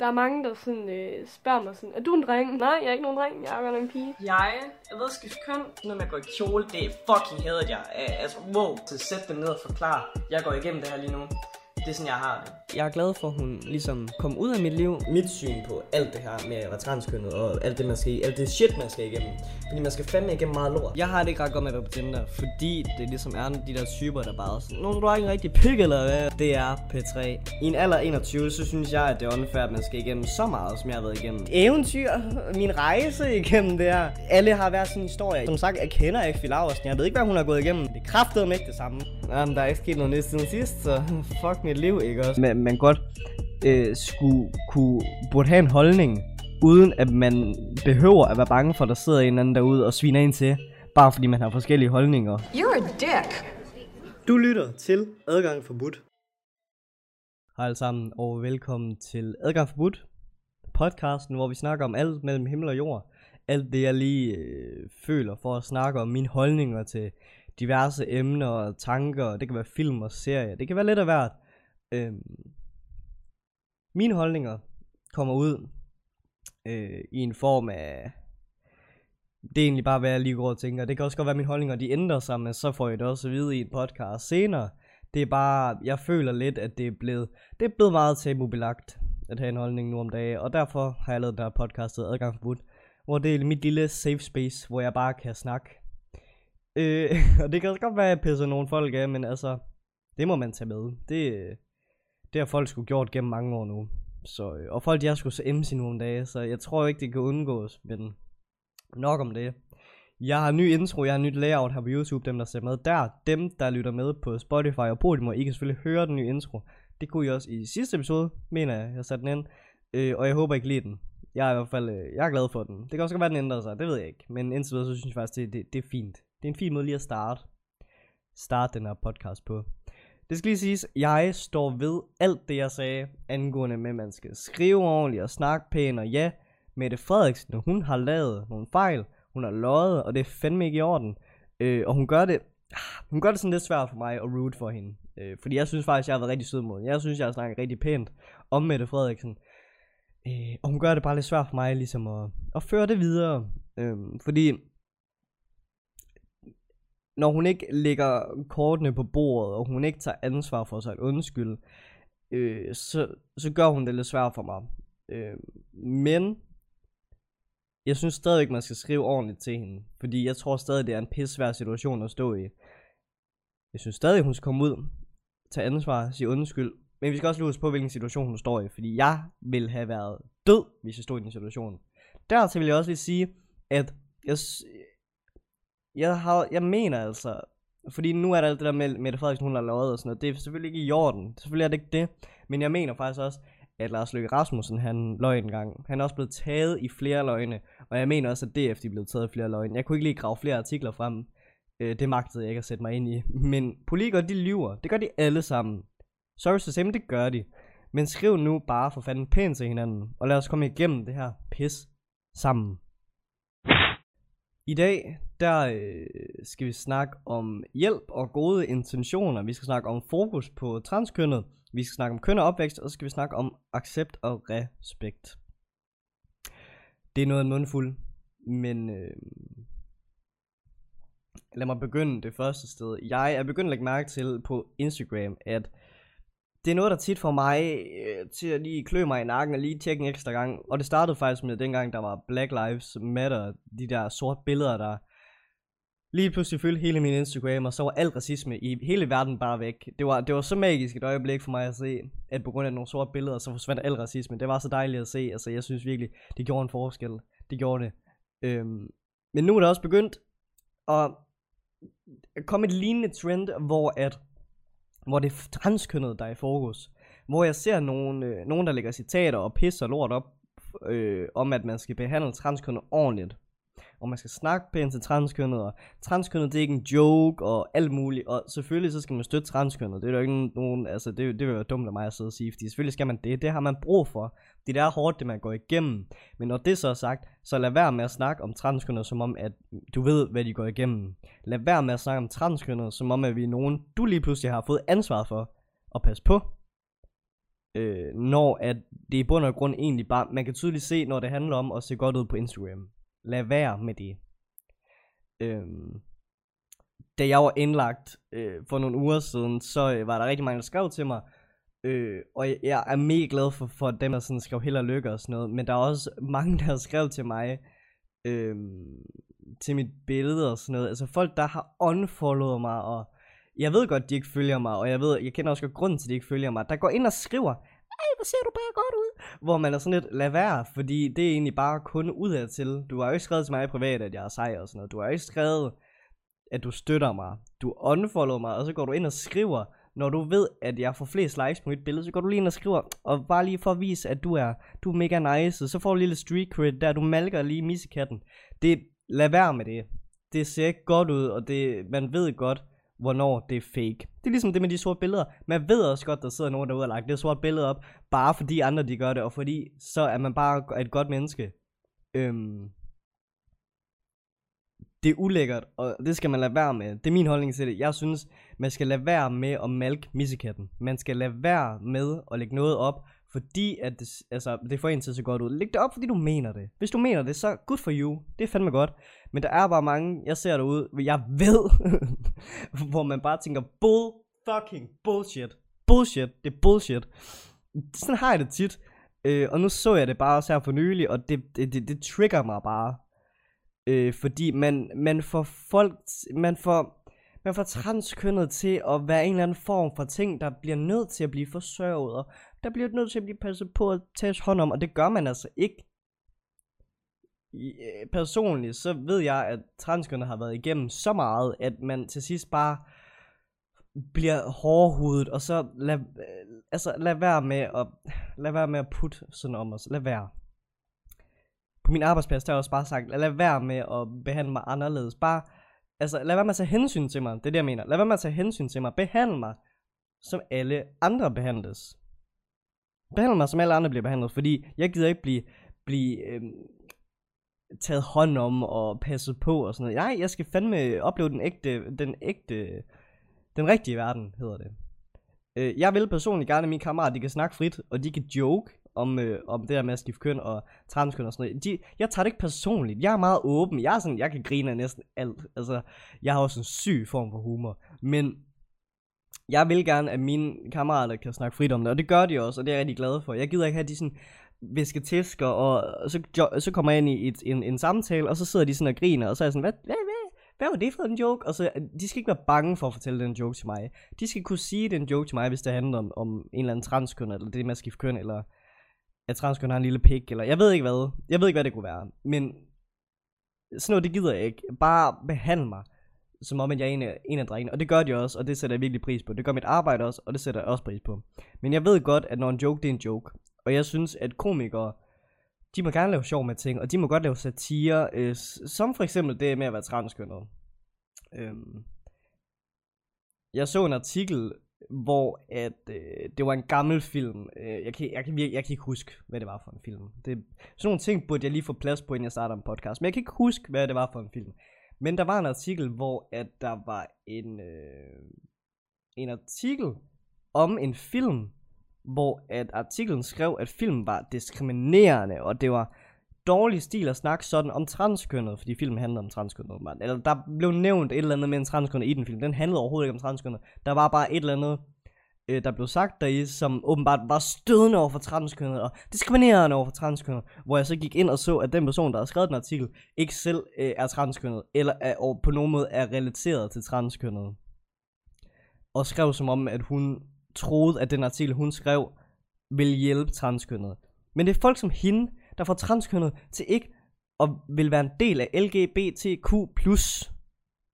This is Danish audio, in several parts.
Der er mange, der sådan, øh, spørger mig sådan, er du en dreng? Nej, jeg er ikke nogen dreng, jeg er godt en pige. Jeg er ved at skifte køn. når man går i kjole, det er fucking hader jeg. Altså, wow. Så sæt det ned og forklar. Jeg går igennem det her lige nu. Det er sådan, jeg har det. Jeg er glad for, at hun ligesom kom ud af mit liv. Mit syn på alt det her med at være transkønnet og alt det, man skal, alt det shit, man skal igennem. Fordi man skal fandme igennem meget lort. Jeg har det ikke ret godt med at være på Tinder, fordi det ligesom er de der typer, der bare er sådan, Nå, du har ikke en rigtig pik eller hvad? Det er P3. I en alder af 21, så synes jeg, at det er unfair, at man skal igennem så meget, som jeg har været igennem. Eventyr, min rejse igennem det her. Alle har hver sin historie. Som sagt, jeg kender ikke Phil Laversen. Jeg ved ikke, hvad hun har gået igennem. Det kræftede mig ikke det samme. Jamen, der er ikke sket noget nyt siden sidst, så fuck mit liv, ikke også? Men man godt øh, skulle kunne, burde have en holdning, uden at man behøver at være bange for, at der sidder en eller anden derude og sviner ind til, bare fordi man har forskellige holdninger. You're a dick. Du lytter til Adgang Forbudt. Hej alle sammen, og velkommen til Adgang Forbudt, podcasten, hvor vi snakker om alt mellem himmel og jord. Alt det, jeg lige øh, føler for at snakke om mine holdninger til diverse emner og tanker. Det kan være film og serier. Det kan være lidt af hvert. Øhm, mine holdninger kommer ud øh, i en form af... Det er egentlig bare, hvad jeg lige går og tænker. Det kan også godt være, at mine holdninger de ændrer sig, men så får jeg det også at vide i en podcast senere. Det er bare, jeg føler lidt, at det er blevet, det er blevet meget tabubelagt at have en holdning nu om dagen. Og derfor har jeg lavet der podcastet Adgang Forbudt, hvor det er mit lille safe space, hvor jeg bare kan snakke. Øh, og det kan også godt være, at jeg pisser nogle folk af, men altså, det må man tage med. Det, det har folk sgu gjort gennem mange år nu. Så, øh, og folk de har sgu så MC nu dage, så jeg tror ikke, det kan undgås, men nok om det. Jeg har en ny intro, jeg har en nyt layout her på YouTube, dem der ser med der. Dem, der lytter med på Spotify og Podimo, I kan selvfølgelig høre den nye intro. Det kunne I også i sidste episode, mener jeg, jeg satte den ind. Øh, og jeg håber I kan lide den. Jeg er i hvert fald øh, jeg er glad for den. Det kan også godt være, den ændrer sig, det ved jeg ikke. Men indtil videre, så synes jeg faktisk, det, det, det er fint. Det er en fin måde lige at starte. Starte den her podcast på. Det skal lige siges, jeg står ved alt det, jeg sagde angående med, at man skal skrive ordentligt og snakke pænt. Og ja, Mette Frederiksen, hun har lavet nogle fejl. Hun har løjet, og det er fandme ikke i orden. Øh, og hun gør det hun gør det sådan lidt svært for mig at root for hende. Øh, fordi jeg synes faktisk, jeg har været rigtig sød mod hende. Jeg synes, jeg har snakket rigtig pænt om Mette Frederiksen. Øh, og hun gør det bare lidt svært for mig ligesom at, at føre det videre. Øh, fordi når hun ikke lægger kortene på bordet, og hun ikke tager ansvar for sig at undskylde, øh, så, så gør hun det lidt svært for mig. Øh, men jeg synes stadig man skal skrive ordentligt til hende, fordi jeg tror stadig, det er en pissvær situation at stå i. Jeg synes stadig, hun skal komme ud, tage ansvar, sige undskyld, men vi skal også huske på, hvilken situation hun står i, fordi jeg ville have været død, hvis jeg stod i den situation. Dertil vil jeg også lige sige, at jeg, jeg, har, jeg mener altså, fordi nu er der alt det der med Mette Frederiksen, hun har lavet og sådan noget, det er selvfølgelig ikke i orden, selvfølgelig er det ikke det, men jeg mener faktisk også, at Lars Løkke Rasmussen, han løg en gang. Han er også blevet taget i flere løgne, og jeg mener også, at DF de er blevet taget i flere løgne. Jeg kunne ikke lige grave flere artikler frem, øh, det magtede jeg ikke at sætte mig ind i. Men politikere, de lyver. Det gør de alle sammen. Sorry så say, det gør de. Men skriv nu bare for fanden pænt til hinanden, og lad os komme igennem det her pis sammen. I dag, der øh, skal vi snakke om hjælp og gode intentioner. Vi skal snakke om fokus på transkønnet. Vi skal snakke om køn og opvækst, og så skal vi snakke om accept og respekt. Det er noget af en mundfuld, men øh, lad mig begynde det første sted. Jeg er begyndt at lægge mærke til på Instagram, at det er noget, der tit får mig øh, til at lige klø mig i nakken og lige tjekke en ekstra gang. Og det startede faktisk med dengang, der var Black Lives Matter, de der sorte billeder, der lige pludselig fyldte hele min Instagram, og så var al racisme i hele verden bare væk. Det var, det var så magisk et øjeblik for mig at se, at på grund af nogle sorte billeder, så forsvandt al racisme. Det var så dejligt at se, altså jeg synes virkelig, det gjorde en forskel. Det gjorde det. Øhm, men nu er det også begyndt at komme et lignende trend, hvor at hvor det er transkønnet, der er i fokus. Hvor jeg ser nogen, øh, nogen der lægger citater og pisser lort op, øh, om at man skal behandle transkønnet ordentligt. Og man skal snakke pænt til transkønnet, og transkønnet det er ikke en joke, og alt muligt. Og selvfølgelig så skal man støtte transkønnet. Det er jo ikke nogen, altså det, det vil være dumt af mig at sidde og sige, fordi selvfølgelig skal man det. Det har man brug for. Det er hårdt, det man går igennem. Men når det så er sagt, så lad være med at snakke om transkønnet, som om, at du ved, hvad de går igennem. Lad være med at snakke om transkønnet, som om, at vi er nogen, du lige pludselig har fået ansvar for at passe på. øh, når at det i bund og grund egentlig bare, man kan tydeligt se, når det handler om at se godt ud på Instagram. Lad være med det. Øhm, da jeg var indlagt øh, for nogle uger siden, så øh, var der rigtig mange, der skrev til mig, øh, og jeg, jeg er mega glad for, for dem, der sådan skrev held og lykke og sådan noget, men der er også mange, der skrev til mig, øh, til mit billede og sådan noget, altså folk, der har unfollowet mig, og jeg ved godt, de ikke følger mig, og jeg ved, jeg kender også godt grunden til, at de ikke følger mig, der går ind og skriver, ej, hvor ser du bare godt ud, hvor man er sådan lidt, lad være, fordi det er egentlig bare kun udad til, du har jo ikke skrevet til mig privat, at jeg er sej og sådan noget, du har jo ikke skrevet, at du støtter mig, du unfollower mig, og så går du ind og skriver, når du ved, at jeg får flest likes på mit billede, så går du lige ind og skriver, og bare lige for at vise, at du er, du er mega nice, så får du lille street cred der, du malker lige missekatten. Det, lad være med det. Det ser ikke godt ud, og det, man ved godt, hvornår det er fake. Det er ligesom det med de sorte billeder. Man ved også godt, der sidder nogen derude og lagt det sorte billede op, bare fordi andre de gør det, og fordi så er man bare et godt menneske. Øhm, det er ulækkert, og det skal man lade være med. Det er min holdning til det. Jeg synes, man skal lade være med at malke missekatten. Man skal lade være med at lægge noget op, fordi at det, altså, det får en til at se godt ud. Læg det op, fordi du mener det. Hvis du mener det, så good for you. Det er fandme godt. Men der er bare mange, jeg ser derude, jeg ved, hvor man bare tænker, bull fucking bullshit. Bullshit, det er bullshit. Sådan har jeg det tit. Øh, og nu så jeg det bare også her for nylig, og det, det, det, det trigger mig bare. Øh, fordi man, man får folk, man får, man får transkønnet til at være en eller anden form for ting, der bliver nødt til at blive forsørget, og der bliver nødt til at blive passet på at tage hånd om, og det gør man altså ikke. Øh, personligt, så ved jeg, at transkønnet har været igennem så meget, at man til sidst bare bliver hårdhudet, og så lad, øh, altså, lad være med at, lad være med at putte sådan om os. Lad være på min arbejdsplads, der har jeg også bare sagt, lad være med at behandle mig anderledes. Bare, altså, lad være med at tage hensyn til mig. Det er det, jeg mener. Lad være med at tage hensyn til mig. Behandle mig, som alle andre behandles. Behandle mig, som alle andre bliver behandlet. Fordi jeg gider ikke blive, blive øh, taget hånd om og passet på og sådan noget. Nej, jeg skal fandme opleve den ægte, den ægte, den rigtige verden, hedder det. Øh, jeg vil personligt gerne, at mine kammerater, de kan snakke frit, og de kan joke, om, øh, om det der med at skifte køn og transkøn og sådan noget. De, jeg tager det ikke personligt. Jeg er meget åben. Jeg er sådan, jeg kan grine af næsten alt. Altså, jeg har også en syg form for humor. Men jeg vil gerne, at mine kammerater kan snakke frit om det, og det gør de også, og det er jeg rigtig glad for. Jeg gider ikke have de sådan viske visketisker, og så, så kommer jeg ind i et, en, en samtale, og så sidder de sådan og griner, og så er jeg sådan, hvad, hvad, hvad, hvad var det for en joke? Og så, de skal ikke være bange for at fortælle den joke til mig. De skal kunne sige den joke til mig, hvis det handler om, om en eller anden transkøn, eller det med at skifte køn, eller at transkøn har en lille pik, eller jeg ved ikke hvad. Jeg ved ikke, hvad det kunne være. Men sådan noget, det gider jeg ikke. Bare behandle mig, som om at jeg er en af, en af drengene. Og det gør de også, og det sætter jeg virkelig pris på. Det gør mit arbejde også, og det sætter jeg også pris på. Men jeg ved godt, at når en joke, det er en joke. Og jeg synes, at komikere, de må gerne lave sjov med ting, og de må godt lave satire, øh, som for eksempel det med at være transkønnet. Øhm, jeg så en artikel hvor at øh, det var en gammel film. Øh, jeg, kan, jeg, kan, jeg, jeg kan ikke huske, hvad det var for en film. Det, sådan nogle ting burde jeg lige få plads på, inden jeg starter en podcast. Men jeg kan ikke huske, hvad det var for en film. Men der var en artikel, hvor at der var en, øh, en artikel om en film, hvor at artiklen skrev, at filmen var diskriminerende, og det var dårlig stil at snakke sådan om transkønnet, fordi filmen handler om transkønnet. Man. Eller der blev nævnt et eller andet med en transkønnet i den film. Den handlede overhovedet ikke om transkønnet. Der var bare et eller andet, øh, der blev sagt deri, som åbenbart var stødende over for transkønnet, og diskriminerende over for transkønnet. Hvor jeg så gik ind og så, at den person, der har skrevet den artikel, ikke selv øh, er transkønnet, eller er, og på nogen måde er relateret til transkønnet. Og skrev som om, at hun troede, at den artikel, hun skrev, ville hjælpe transkønnet. Men det er folk som hende, der får transkønnet til ikke at vil være en del af LGBTQ plus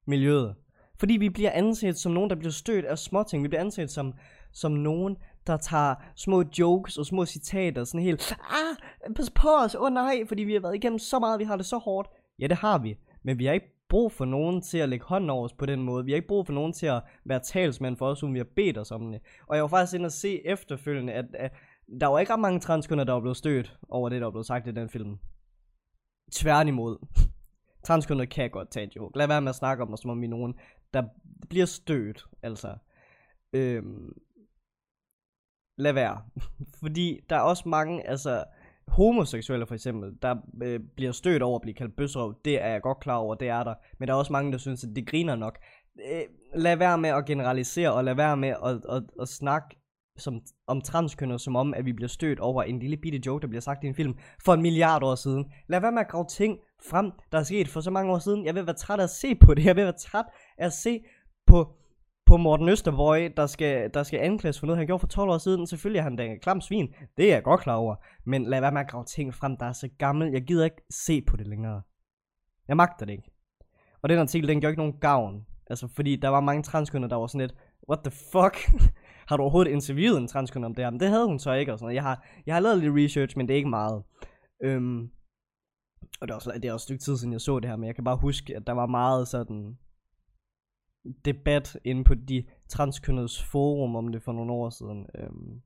miljøet. Fordi vi bliver anset som nogen, der bliver stødt af småting. Vi bliver anset som, som nogen, der tager små jokes og små citater sådan helt, ah, pas på os, åh oh, nej, fordi vi har været igennem så meget, vi har det så hårdt. Ja, det har vi, men vi har ikke brug for nogen til at lægge hånden over os på den måde. Vi har ikke brug for nogen til at være talsmand for os, uden vi har bedt os om det. Og jeg var faktisk inde og se efterfølgende, at, at der var ikke ret mange transkønner, der var blevet stødt over det, der var blevet sagt i den film. Tværtimod. transkønner kan godt tage en joke. Lad være med at snakke om os, som om vi er nogen, der bliver stødt, altså. Øhm, lad være. Fordi der er også mange, altså homoseksuelle for eksempel, der øh, bliver stødt over at blive kaldt bøsserøv, Det er jeg godt klar over, det er der. Men der er også mange, der synes, at det griner nok. Øh, lad være med at generalisere, og lad være med at, at, at, at snakke som, om transkønnet, som om, at vi bliver stødt over en lille bitte joke, der bliver sagt i en film for en milliard år siden. Lad være med at grave ting frem, der er sket for så mange år siden. Jeg vil være træt af at se på det. Jeg vil være træt af at se på, på Morten Østerborg, der skal, der skal anklages for noget, han gjorde for 12 år siden. Selvfølgelig er han da en klam svin. Det er jeg godt klar over. Men lad være med at grave ting frem, der er så gammel. Jeg gider ikke se på det længere. Jeg magter det ikke. Og den artikel, den gjorde ikke nogen gavn. Altså, fordi der var mange transkønner, der var sådan lidt, what the fuck? har du overhovedet interviewet en transkønner om det her? Men det havde hun så ikke og sådan noget. Jeg har, jeg har lavet lidt research, men det er ikke meget. Øhm, og det er, også, det er også et stykke tid siden, jeg så det her, men jeg kan bare huske, at der var meget sådan debat inde på de transkønnedes forum om det for nogle år siden. Øhm.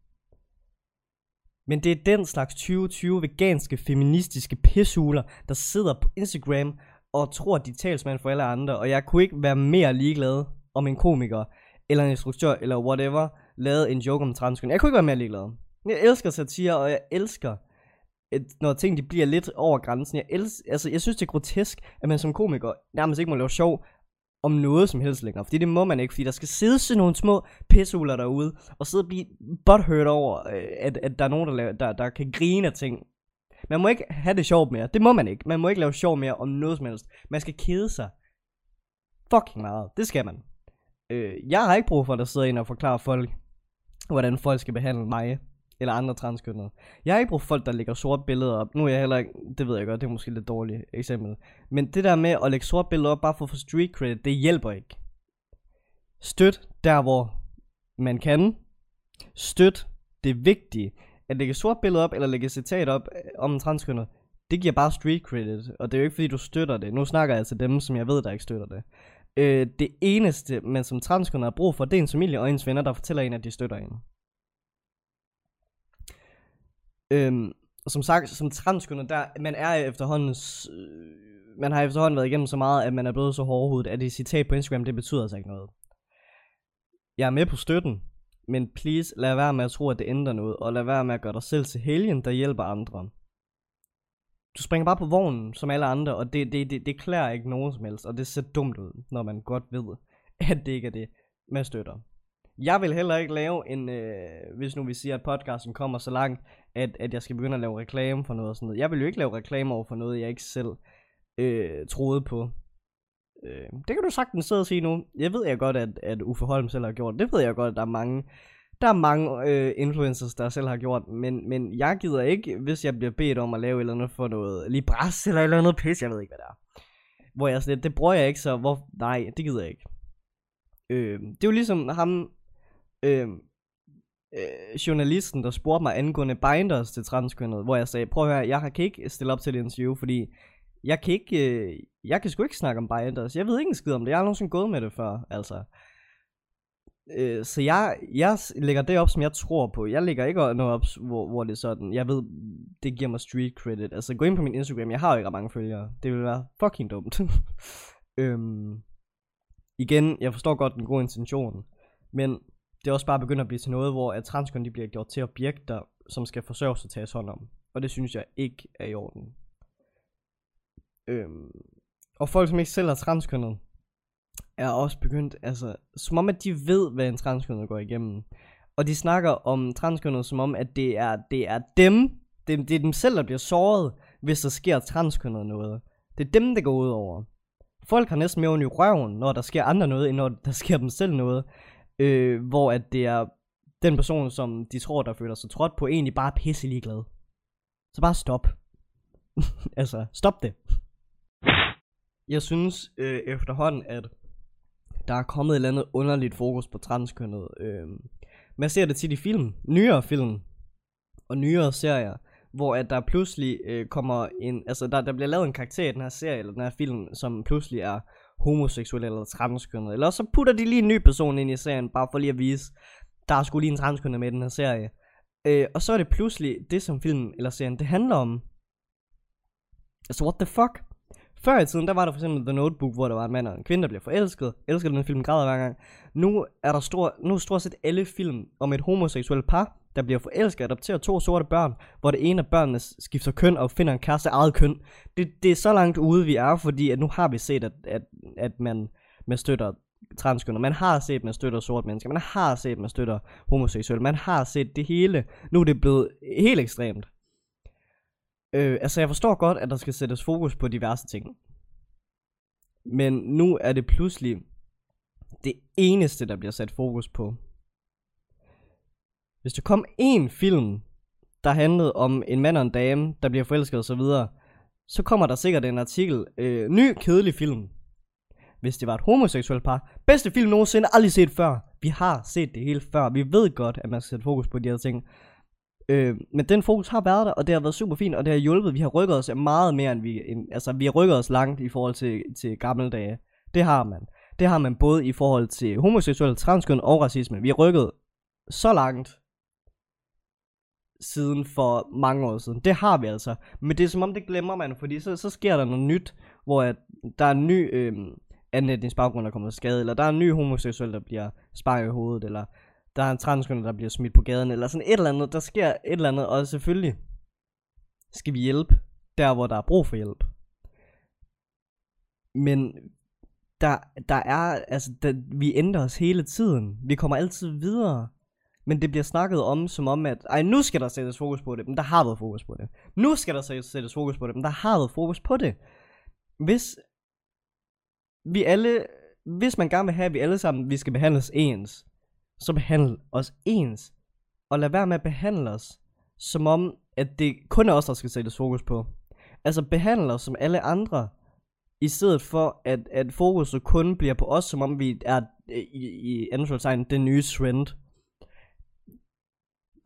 Men det er den slags 2020 veganske, feministiske pissuler, der sidder på Instagram og tror, at de talsmand for alle andre. Og jeg kunne ikke være mere ligeglad om en komiker, eller en instruktør, eller whatever, lavede en joke om transkøn. Jeg kunne ikke være mere ligeglad. Jeg elsker satire, og jeg elsker, et, når ting de bliver lidt over grænsen. Jeg, els, altså, jeg synes, det er grotesk, at man som komiker nærmest ikke må lave sjov om noget som helst længere. Fordi det må man ikke, fordi der skal sidde sådan nogle små pissuler derude, og sidde og blive butthurt over, øh, at, at der er nogen, der, laver, der, der kan grine af ting. Man må ikke have det sjovt mere. Det må man ikke. Man må ikke lave sjov mere om noget som helst. Man skal kede sig. Fucking meget. Det skal man. Øh, jeg har ikke brug for, at der sidder en og forklarer folk, hvordan folk skal behandle mig eller andre transkønnede. Jeg har ikke brug for folk, der lægger sorte billeder op. Nu er jeg heller ikke, det ved jeg godt, det er måske lidt dårligt eksempel. Men det der med at lægge sorte billeder op bare for at få street credit, det hjælper ikke. Støt der, hvor man kan. Støt det vigtige. At lægge sort billeder op, eller lægge citat op øh, om en transkønnet, det giver bare street credit. Og det er jo ikke fordi, du støtter det. Nu snakker jeg til dem, som jeg ved, der ikke støtter det. Øh, det eneste, man som transkønnet har brug for, det er en familie og ens venner, der fortæller en, at de støtter en. Øhm, som sagt, som transkønnet, der, man er efterhånden, øh, man har efterhånden været igennem så meget, at man er blevet så hårdhudet, at det citat på Instagram, det betyder altså ikke noget. Jeg er med på støtten, men please, lad være med at tro, at det ændrer noget, og lad være med at gøre dig selv til helgen, der hjælper andre. Du springer bare på vognen, som alle andre, og det, det, det, det klæder ikke nogen som helst, og det ser dumt ud, når man godt ved, at det ikke er det, man støtter. Jeg vil heller ikke lave en, øh, hvis nu vi siger, at podcasten kommer så langt, at, at jeg skal begynde at lave reklame for noget og sådan noget. Jeg vil jo ikke lave reklame over for noget, jeg ikke selv øh, troede på. Øh, det kan du sagtens sidde og sige nu. Jeg ved jeg godt, at, at Uffe Holm selv har gjort. Det ved jeg godt, at der er mange, der er mange øh, influencers, der selv har gjort. Men, men jeg gider ikke, hvis jeg bliver bedt om at lave et eller andet for noget Libras eller et eller andet pis. Jeg ved ikke, hvad det er. Hvor jeg sådan det bruger jeg ikke, så hvor, nej, det gider jeg ikke. Øh, det er jo ligesom ham, øh, øh, journalisten, der spurgte mig angående binders til transkønnet, hvor jeg sagde, prøv at høre, jeg kan ikke stille op til det interview, fordi jeg kan ikke, øh, jeg kan sgu ikke snakke om binders. Jeg ved ikke en skid om det. Jeg har nogensinde gået med det før, altså. Øh, så jeg, jeg lægger det op, som jeg tror på. Jeg lægger ikke noget op, hvor, hvor det er sådan, jeg ved, det giver mig street credit. Altså, gå ind på min Instagram, jeg har jo ikke mange følgere. Det vil være fucking dumt. øhm, igen, jeg forstår godt den gode intention, men det er også bare begyndt at blive til noget, hvor at transkøn de bliver gjort til objekter, som skal forsørges og tages hånd om. Og det synes jeg ikke er i orden. Øhm, og folk, som ikke selv er transkønnet, er også begyndt, altså, som om at de ved, hvad en transkønnet går igennem. Og de snakker om transkønnet som om, at det er, det er dem, det, det er dem selv, der bliver såret, hvis der sker transkønnet noget. Det er dem, det går ud over. Folk har næsten mere i røven, når der sker andre noget, end når der sker dem selv noget øh, hvor at det er den person, som de tror, der føler sig trådt på, egentlig bare pisse ligeglad. Så bare stop. altså, stop det. Jeg synes øh, efterhånden, at der er kommet et eller andet underligt fokus på transkønnet. Øh, man ser det tit i film, nyere film og nyere serier, hvor at der pludselig øh, kommer en, altså der, der bliver lavet en karakter i den her serie, eller den her film, som pludselig er homoseksuel eller transkønnet. Eller så putter de lige en ny person ind i serien, bare for lige at vise, der er sgu lige en transkønnet med i den her serie. Øh, og så er det pludselig det, som filmen eller serien, det handler om. Altså, what the fuck? Før i tiden, der var der for eksempel The Notebook, hvor der var en mand og en kvinde, der bliver forelsket. Elsker den film græder hver gang. Nu er der stor, nu er stort set alle film om et homoseksuelt par, der bliver forelsket og adopterer to sorte børn, hvor det ene af børnene skifter køn og finder en kæreste eget køn. Det, det er så langt ude, vi er, fordi at nu har vi set, at, at, at man, man støtter transkønner. Man har set, at man støtter sorte mennesker. Man har set, at man støtter homoseksuelle. Man har set det hele. Nu er det blevet helt ekstremt. Øh, altså, jeg forstår godt, at der skal sættes fokus på diverse ting. Men nu er det pludselig det eneste, der bliver sat fokus på. Hvis der kom en film, der handlede om en mand og en dame, der bliver forelsket osv., så, så kommer der sikkert en artikel, øh, ny kedelig film. Hvis det var et homoseksuelt par, bedste film nogensinde, aldrig set før. Vi har set det hele før. Vi ved godt, at man skal sætte fokus på de her ting. Øh, men den fokus har været der, og det har været super fint, og det har hjulpet. Vi har rykket os meget mere, end vi... End, altså, vi har rykket os langt i forhold til, til gamle dage. Det har man. Det har man både i forhold til homoseksuelle, transkøn og racisme. Vi har rykket så langt siden for mange år siden. Det har vi altså. Men det er som om, det glemmer man, fordi så, så sker der noget nyt, hvor at der er en ny øh, anden baggrund, der kommer til skade, eller der er en ny homoseksuel, der bliver sparket i hovedet, eller der er en transkønner, der bliver smidt på gaden, eller sådan et eller andet, der sker et eller andet, og selvfølgelig skal vi hjælpe der, hvor der er brug for hjælp. Men der, der er, altså, der, vi ændrer os hele tiden. Vi kommer altid videre. Men det bliver snakket om, som om, at ej, nu skal der sættes fokus på det, men der har været fokus på det. Nu skal der sættes fokus på det, men der har været fokus på det. Hvis vi alle, hvis man gerne vil have, at vi alle sammen, vi skal behandles ens, så behandle os ens. Og lad være med at behandle os, som om, at det kun er os, der skal sættes fokus på. Altså behandle os som alle andre, i stedet for, at, at fokuset kun bliver på os, som om vi er i, i i den nye trend.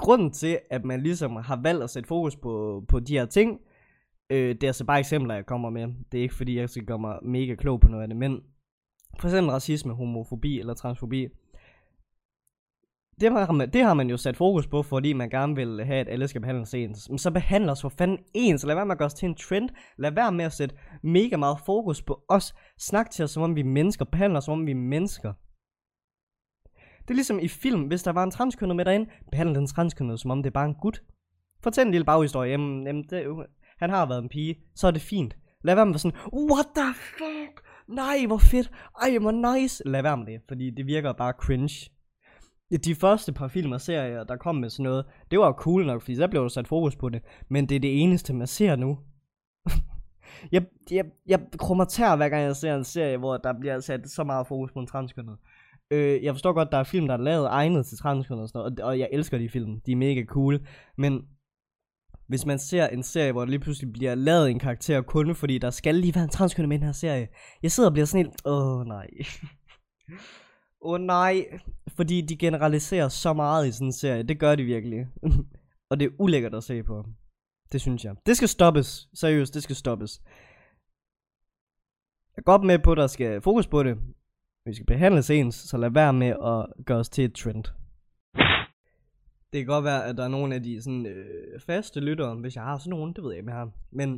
Grunden til, at man ligesom har valgt at sætte fokus på, på de her ting, øh, det er altså bare eksempler, jeg kommer med. Det er ikke fordi, jeg skal gøre mig mega klog på noget af det, men for eksempel racisme, homofobi eller transfobi, det har, man, det har man jo sat fokus på, fordi man gerne vil have, at alle skal behandles ens. Men så behandler os for fanden ens. Lad være med at gøre os til en trend. Lad være med at sætte mega meget fokus på os. Snak til os, som om vi er mennesker. Behandle os, som om vi er mennesker. Det er ligesom i film. Hvis der var en transkønnet med derinde, behandle den transkønnet, som om det er bare en gut. Fortæl en lille baghistorie. Jamen, jamen det, han har været en pige. Så er det fint. Lad være med at sådan, what the fuck? Nej, hvor fedt. Ej, hvor nice. Lad være med det, fordi det virker bare cringe de første par film og serier, der kom med sådan noget, det var cool nok, fordi så blev der sat fokus på det. Men det er det eneste, man ser nu. jeg, jeg, jeg krummer tær, hver gang jeg ser en serie, hvor der bliver sat så meget fokus på en transkønnet. Øh, jeg forstår godt, der er film, der er lavet egnet til transkønnet og sådan noget, og, og jeg elsker de film. De er mega cool. Men hvis man ser en serie, hvor der lige pludselig bliver lavet en karakter kun, fordi der skal lige være en transkønnet med i den her serie. Jeg sidder og bliver sådan helt, åh oh, nej. Åh oh, nej, fordi de generaliserer så meget i sådan en serie. Det gør de virkelig. og det er ulækkert at se på. Det synes jeg. Det skal stoppes. Seriøst, det skal stoppes. Jeg går op med på, at der skal fokus på det. Vi skal behandles ens, så lad være med at gøre os til et trend. Det kan godt være, at der er nogle af de sådan, øh, faste lyttere, hvis jeg har sådan nogen, det ved jeg ikke, jeg har. Men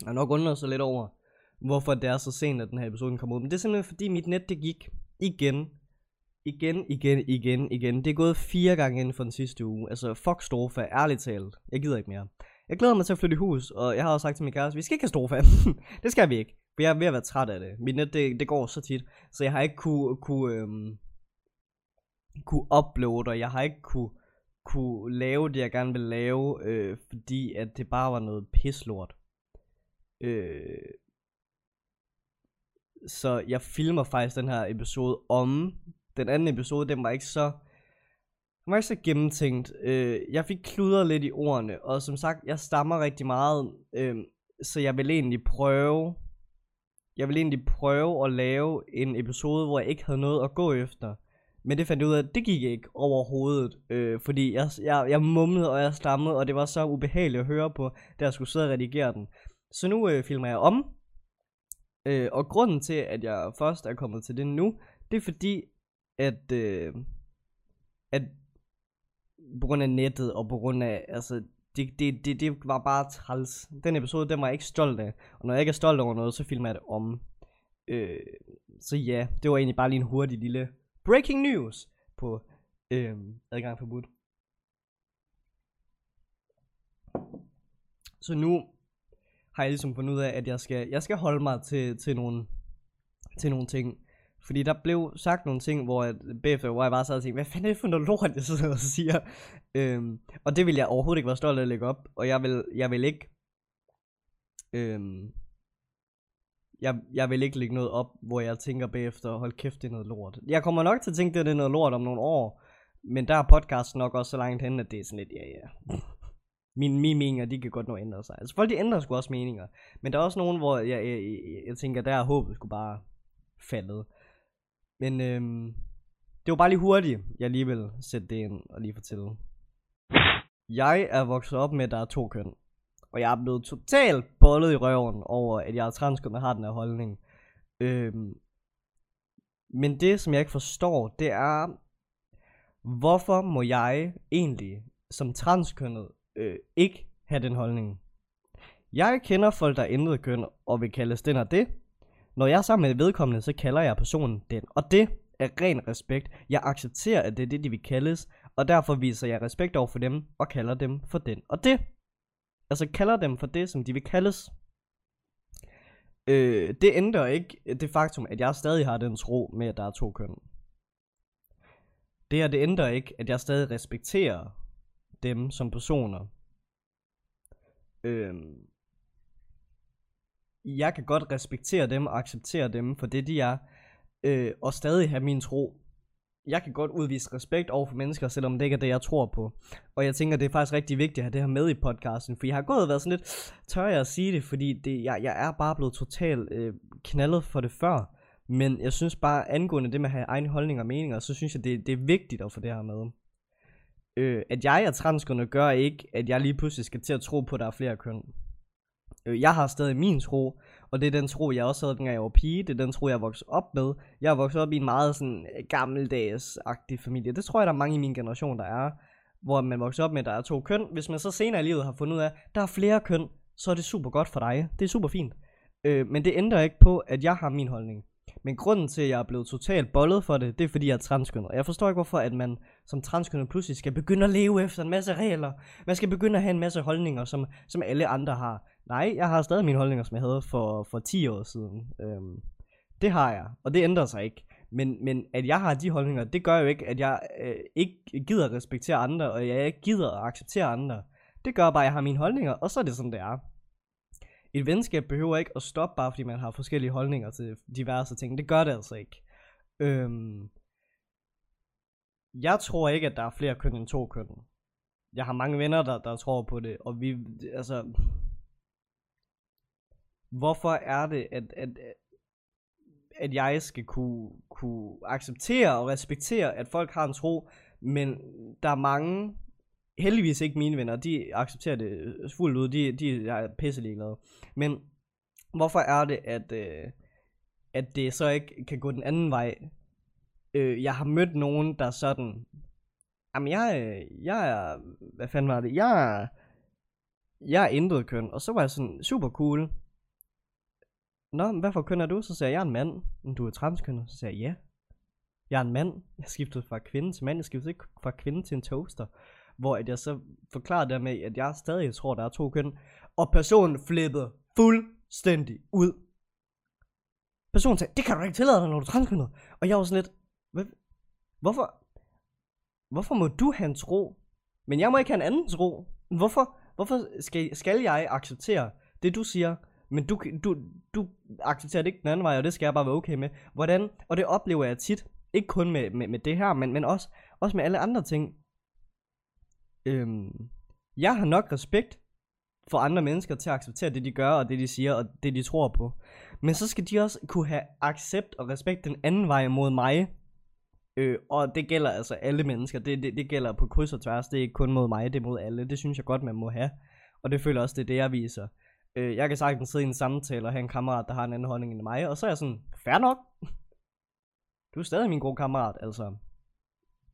jeg har nok undret sig lidt over, hvorfor det er så sent, at den her episode kommer ud. Men det er simpelthen fordi mit net det gik igen. Igen, igen, igen, igen. Det er gået fire gange inden for den sidste uge. Altså, fuck Storfa, ærligt talt. Jeg gider ikke mere. Jeg glæder mig til at flytte i hus, og jeg har også sagt til min kæreste, vi skal ikke have Storfa. det skal vi ikke. Jeg er ved at være træt af det. Mit net, det, det går så tit. Så jeg har ikke kunne, kunne, øhm, kunne uploade, og jeg har ikke kunne, kunne lave det, jeg gerne vil lave, øh, fordi at det bare var noget pislort. Øh, så jeg filmer faktisk den her episode om. Den anden episode, den var ikke så... Den var ikke så gennemtænkt. Øh, jeg fik kludret lidt i ordene, og som sagt, jeg stammer rigtig meget. Øh, så jeg vil egentlig prøve... Jeg ville egentlig prøve at lave en episode, hvor jeg ikke havde noget at gå efter. Men det fandt jeg ud af, at det gik ikke overhovedet. Øh, fordi jeg, jeg, jeg mumlede, og jeg stammede, og det var så ubehageligt at høre på, da jeg skulle sidde og redigere den. Så nu øh, filmer jeg om, Øh, og grunden til, at jeg først er kommet til det nu, det er fordi, at, øh, at på grund af nettet, og på grund af, altså, det, det, det, det var bare træls. Den episode, den var jeg ikke stolt af. Og når jeg ikke er stolt over noget, så filmer jeg det om. Øh, så ja, det var egentlig bare lige en hurtig lille breaking news på øh, adgang forbudt. Så nu har jeg ligesom fundet ud af, at jeg skal, jeg skal holde mig til, til, nogle, til nogle ting. Fordi der blev sagt nogle ting, hvor jeg, bagefter, hvor jeg bare sad og tænkte, hvad fanden er det for noget lort, jeg sidder og siger? Øhm, og det vil jeg overhovedet ikke være stolt af at lægge op. Og jeg vil, jeg vil ikke... Øhm, jeg, jeg vil ikke lægge noget op, hvor jeg tænker bagefter, hold kæft, det er noget lort. Jeg kommer nok til at tænke, at det er noget lort om nogle år. Men der er podcasten nok også så langt hen, at det er sådan lidt, ja ja. Mine, mine meninger, de kan godt nå ændre sig. Altså folk, de ændrer sgu også meninger. Men der er også nogen, hvor jeg, jeg, jeg, jeg tænker, der er håbet skulle bare faldet. Men øhm, det var bare lige hurtigt, jeg lige vil sætte det ind og lige fortælle. Jeg er vokset op med, at der er to køn. Og jeg er blevet totalt bollet i røven over, at jeg er transkønnet og har den her holdning. Øhm, men det, som jeg ikke forstår, det er, hvorfor må jeg egentlig som transkønnet øh, ikke have den holdning? Jeg kender folk, der er intet køn og vil kaldes den og det, når jeg er sammen med vedkommende, så kalder jeg personen den. Og det er ren respekt. Jeg accepterer, at det er det, de vil kaldes, og derfor viser jeg respekt over for dem, og kalder dem for den. Og det, altså kalder dem for det, som de vil kaldes. Øh, det ændrer ikke det faktum, at jeg stadig har den tro med, at der er to køn. Det her, det ændrer ikke, at jeg stadig respekterer dem som personer. Øh, jeg kan godt respektere dem og acceptere dem for det, de er, øh, og stadig have min tro. Jeg kan godt udvise respekt over for mennesker, selvom det ikke er det, jeg tror på. Og jeg tænker, det er faktisk rigtig vigtigt at have det her med i podcasten, for jeg har gået og været sådan lidt, tør jeg at sige det, fordi det, jeg, jeg er bare blevet totalt øh, knaldet for det før. Men jeg synes bare, angående det med at have egne holdninger og meninger, så synes jeg, det, det er vigtigt at få det her med. Øh, at jeg er transkønnet gør ikke, at jeg lige pludselig skal til at tro på, at der er flere køn. Øh, jeg har stadig min tro, og det er den tro, jeg også havde, dengang jeg var pige. Det er den tro, jeg voksede op med. Jeg er vokset op i en meget sådan øh, gammeldags-agtig familie. Det tror jeg, der er mange i min generation, der er. Hvor man vokser op med, at der er to køn. Hvis man så senere i livet har fundet ud af, at der er flere køn, så er det super godt for dig. Det er super fint. Øh, men det ændrer ikke på, at jeg har min holdning. Men grunden til, at jeg er blevet totalt bollet for det, det er fordi, jeg er transkønnet. Jeg forstår ikke, hvorfor at man som transkønnet pludselig skal begynde at leve efter en masse regler. Man skal begynde at have en masse holdninger, som, som alle andre har. Nej, jeg har stadig mine holdninger, som jeg havde for, for 10 år siden. Øhm, det har jeg, og det ændrer sig ikke. Men, men at jeg har de holdninger, det gør jo ikke, at jeg øh, ikke gider at respektere andre, og jeg ikke gider at acceptere andre. Det gør bare, at jeg har mine holdninger, og så er det sådan, det er. Et venskab behøver ikke at stoppe, bare fordi man har forskellige holdninger til diverse ting. Det gør det altså ikke. Øhm, jeg tror ikke, at der er flere køn end to køn. Jeg har mange venner, der, der tror på det, og vi, altså, hvorfor er det, at, at, at jeg skal kunne, kunne acceptere og respektere, at folk har en tro, men der er mange, heldigvis ikke mine venner, de accepterer det øh, fuldt ud, de, de er pisselig glade. Men hvorfor er det, at, øh, at det så ikke kan gå den anden vej? Øh, jeg har mødt nogen, der sådan, jamen jeg, jeg er, hvad fanden var det, jeg er, jeg er intet køn, og så var jeg sådan super cool, Nå, hvad for køn er du? Så siger jeg, jeg er en mand. Du er transkønnet. Så siger jeg, ja. Jeg er en mand. Jeg skiftede fra kvinde til mand. Jeg skiftede ikke fra kvinde til en toaster. Hvor at jeg så forklarede der med, at jeg stadig tror, der er to køn. Og personen flippede fuldstændig ud. Personen sagde, det kan du ikke tillade dig, når du er transkønnet. Og jeg var sådan lidt, Hvad? hvorfor, hvorfor må du have en tro, men jeg må ikke have en anden tro? Hvorfor, hvorfor skal, skal jeg acceptere det, du siger, men du, du, du accepterer det ikke den anden vej, og det skal jeg bare være okay med. Hvordan, og det oplever jeg tit, ikke kun med, med, med det her, men, men også, også med alle andre ting. Øhm, jeg har nok respekt for andre mennesker til at acceptere det, de gør, og det, de siger, og det, de tror på. Men så skal de også kunne have accept og respekt den anden vej mod mig. Øh, og det gælder altså alle mennesker. Det, det, det gælder på kryds og tværs. Det er ikke kun mod mig, det er mod alle. Det synes jeg godt, man må have. Og det føler også, det er det, jeg viser. Øh, jeg kan sagtens sidde i en samtale og have en kammerat, der har en anden holdning end mig, og så er jeg sådan, fair nok. Du er stadig min gode kammerat, altså.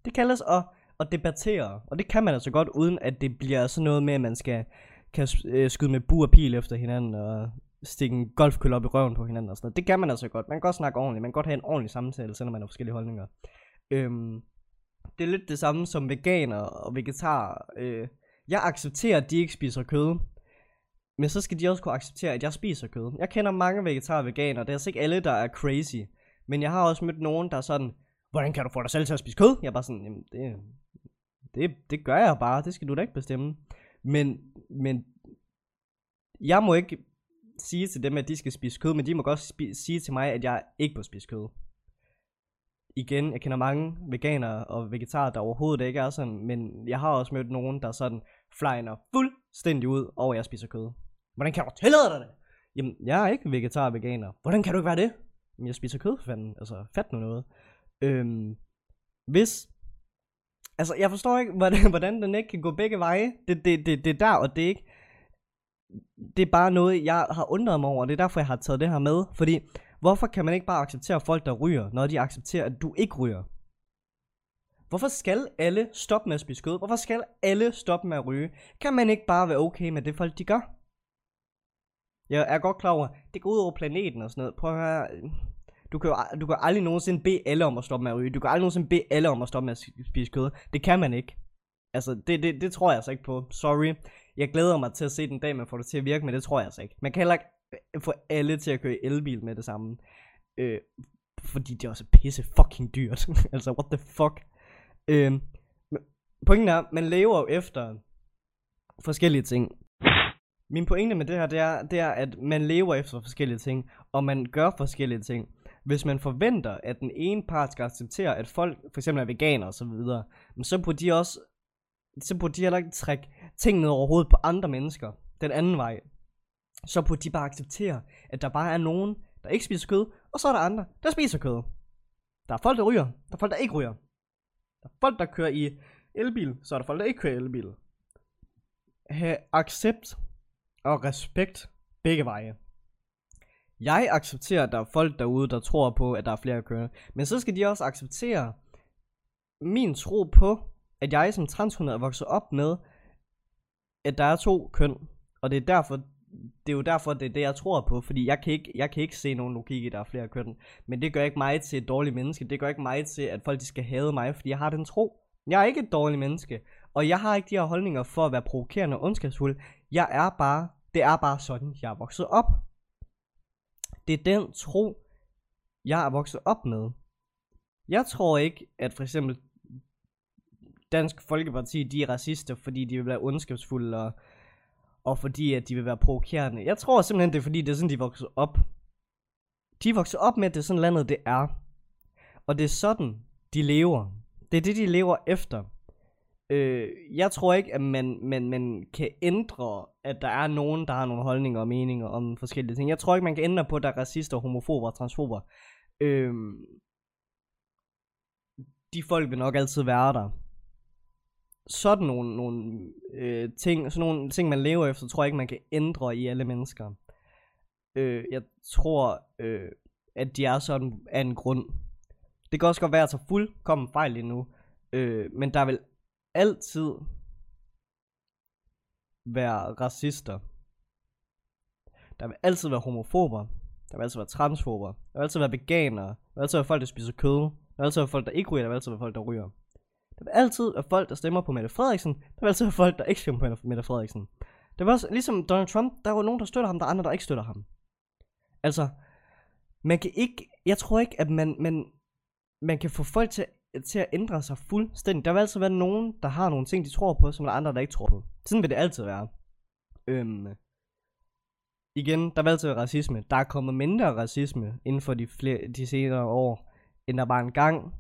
Det kaldes at, at debattere, og det kan man altså godt, uden at det bliver sådan noget med, at man skal kan øh, skyde med bu og pil efter hinanden, og stikke en golfkølle op i røven på hinanden og sådan noget. Det kan man altså godt. Man kan godt snakke ordentligt. Man kan godt have en ordentlig samtale, selvom man har forskellige holdninger. Øhm, det er lidt det samme som veganer og vegetar. Øh, jeg accepterer, at de ikke spiser kød. Men så skal de også kunne acceptere, at jeg spiser kød. Jeg kender mange vegetarer og veganer. Det er altså ikke alle, der er crazy. Men jeg har også mødt nogen, der er sådan, hvordan kan du få dig selv til at spise kød? Jeg er bare sådan, jamen, det, det, det gør jeg bare. Det skal du da ikke bestemme. Men, men jeg må ikke sige til dem, at de skal spise kød, men de må godt spi- sige til mig, at jeg ikke må spise kød. Igen, jeg kender mange veganere og vegetarer, der overhovedet ikke er sådan, men jeg har også mødt nogen, der sådan flyner fuldstændig ud over, at jeg spiser kød. Hvordan kan du tillade dig det? Jamen, jeg er ikke vegetar og veganer. Hvordan kan du ikke være det? Jamen, jeg spiser kød, for fanden. Altså, fat nu noget. Øhm, hvis... Altså, jeg forstår ikke, hvordan, hvordan den ikke kan gå begge veje. Det, det, det, det er der, og det er ikke... Det er bare noget, jeg har undret mig over, og det er derfor, jeg har taget det her med. Fordi, hvorfor kan man ikke bare acceptere folk, der ryger, når de accepterer, at du ikke ryger? Hvorfor skal alle stoppe med at spise kød? Hvorfor skal alle stoppe med at ryge? Kan man ikke bare være okay med det folk, de gør? Jeg er godt klar over, det går ud over planeten og sådan noget. Prøv at høre, du kan, jo, du kan aldrig nogensinde bede alle om at stoppe med at ryge. Du kan aldrig nogensinde bede alle om at stoppe med at spise kød. Det kan man ikke. Altså, det, det, det tror jeg altså ikke på. Sorry. Jeg glæder mig til at se den dag, man får det til at virke, men det tror jeg altså ikke. Man kan heller ikke øh, få alle til at køre elbil med det samme. Øh, fordi det er også pisse fucking dyrt. altså, what the fuck? Øh, pointen er, man lever jo efter forskellige ting. Min pointe med det her, det er, det er, at man lever efter forskellige ting, og man gør forskellige ting. Hvis man forventer, at den ene part skal acceptere, at folk for eksempel er veganer og så videre, så burde de også, så burde de heller ikke trække ting ned over hovedet på andre mennesker, den anden vej. Så burde de bare acceptere, at der bare er nogen, der ikke spiser kød, og så er der andre, der spiser kød. Der er folk, der ryger, der er folk, der ikke ryger. Der er folk, der kører i elbil, så er der folk, der ikke kører i elbil. Ha' accept og respekt begge veje. Jeg accepterer, at der er folk derude, der tror på, at der er flere køn. Men så skal de også acceptere min tro på, at jeg som transhund er vokset op med, at der er to køn. Og det er derfor, det er jo derfor, det er det, jeg tror på. Fordi jeg kan ikke, jeg kan ikke se nogen logik i, at der er flere køn. Men det gør ikke mig til et dårligt menneske. Det gør ikke mig til, at folk de skal hade mig, fordi jeg har den tro. Jeg er ikke et dårligt menneske. Og jeg har ikke de her holdninger for at være provokerende og ondskabsfuld. Jeg er bare, det er bare sådan, jeg er vokset op. Det er den tro, jeg er vokset op med. Jeg tror ikke, at for eksempel Dansk Folkeparti, de er racister, fordi de vil være ondskabsfulde, og, og fordi at de vil være provokerende. Jeg tror simpelthen, det er fordi, det er sådan, de er vokset op. De er vokset op med, at det er sådan landet, det er. Og det er sådan, de lever. Det er det, de lever efter. Øh, jeg tror ikke, at man, man, man kan ændre, at der er nogen, der har nogle holdninger og meninger om forskellige ting. Jeg tror ikke, man kan ændre på, at der er racister, homofober og transfober. Øh, de folk vil nok altid være der. Sådan nogle, nogle øh, ting, sådan nogle ting, man lever efter, tror jeg ikke, man kan ændre i alle mennesker. Øh, jeg tror, øh, at de er sådan af en grund. Det kan også godt være at tage fuldkommen fejl endnu. Øh, men der vil altid være racister. Der vil altid være homofober. Der vil altid være transfober. Der vil altid være veganere. Der vil altid være folk, der spiser kød. Der vil altid være folk, der ikke ryger. Der vil altid være folk, der ryger. Der vil altid være folk, der stemmer på Mette Frederiksen. Der vil altid være folk, der ikke stemmer på Mette Frederiksen. Det var også ligesom Donald Trump. Der var nogen, der støtter ham, der er andre, der ikke støtter ham. Altså, man kan ikke, jeg tror ikke, at man, man, man kan få folk til til at ændre sig fuldstændig. Der vil altid være nogen, der har nogle ting, de tror på, som der er andre, der ikke tror på. Sådan vil det altid være. Øhm, igen, der vil altid være racisme. Der er kommet mindre racisme inden for de, flere, de senere år, end der var engang.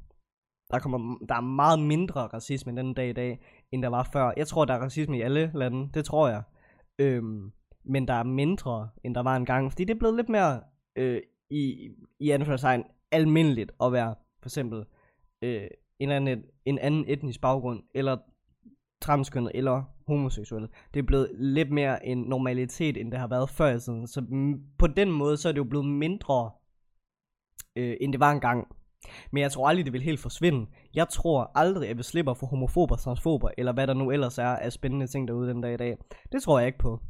Der, kommer, der er meget mindre racisme den dag i dag, end der var før. Jeg tror, der er racisme i alle lande. Det tror jeg. Øhm, men der er mindre, end der var engang. Fordi det er blevet lidt mere øh, i, i anførselstegn almindeligt at være for eksempel øh, en, anden, en anden etnisk baggrund, eller transkønnet, eller homoseksuel. Det er blevet lidt mere en normalitet, end det har været før i tiden. Så på den måde, så er det jo blevet mindre, øh, end det var engang. Men jeg tror aldrig, det vil helt forsvinde. Jeg tror aldrig, at vi slipper for homofober, transfober, eller hvad der nu ellers er af spændende ting derude den dag i dag. Det tror jeg ikke på.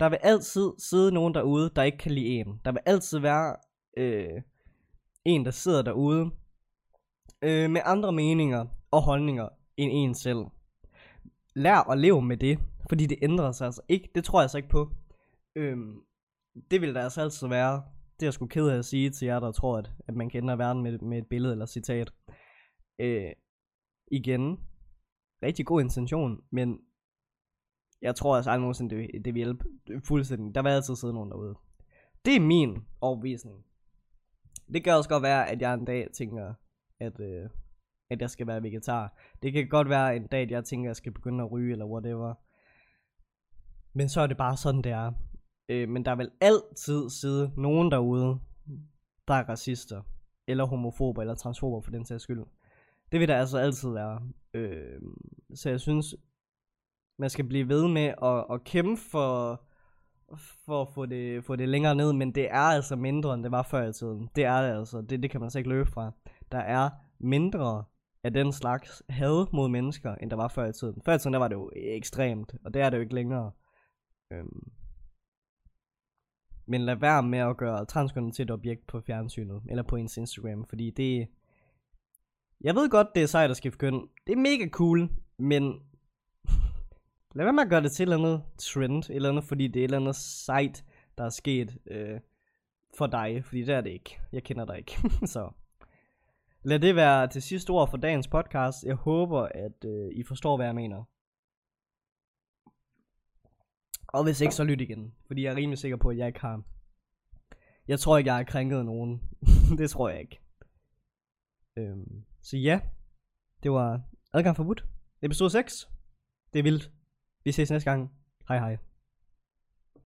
Der vil altid sidde nogen derude, der ikke kan lide en. Der vil altid være øh, en, der sidder derude, øh, med andre meninger og holdninger end en selv. Lær at leve med det, fordi det ændrer sig altså ikke. Det tror jeg altså ikke på. Øhm, det vil der altså altid være. Det er jeg sgu ked af at sige til jer, der tror, at, at man kan ændre verden med, med et billede eller citat. Øh, igen, rigtig god intention, men jeg tror altså aldrig nogensinde, det, det vil hjælpe fuldstændig. Der vil altid sidde nogen derude. Det er min overbevisning. Det kan også godt være, at jeg en dag tænker, at, øh, at jeg skal være vegetar. Det kan godt være en dag, at jeg tænker, at jeg skal begynde at ryge, eller whatever. Men så er det bare sådan, det er. Øh, men der vil altid sidde nogen derude, der er racister, eller homofober, eller transfober for den sags skyld. Det vil der altså altid være. Øh, så jeg synes, man skal blive ved med at, at kæmpe for, for at få det, få det længere ned, men det er altså mindre, end det var før i tiden. Det er det altså. Det, det kan man altså ikke løbe fra. Der er mindre af den slags had mod mennesker, end der var før i tiden. Før i tiden, der var det jo ekstremt, og det er det jo ikke længere. Øhm. Men lad være med at gøre transkønnet til et objekt på fjernsynet, eller på ens Instagram, fordi det... Jeg ved godt, det er sejt at skifte køn. Det er mega cool, men Lad være med at gøre det til et eller andet trend, et eller andet, fordi det er et eller andet site, der er sket øh, for dig, fordi det er det ikke. Jeg kender dig ikke. så lad det være til sidste ord for dagens podcast. Jeg håber, at øh, I forstår, hvad jeg mener. Og hvis ikke, så lyt igen. Fordi jeg er rimelig sikker på, at jeg ikke har... Jeg tror ikke, jeg har krænket nogen. det tror jeg ikke. Øhm, så ja, det var adgang forbudt. Episode 6. Det er vildt. Vi ses næste gang. Hej hej.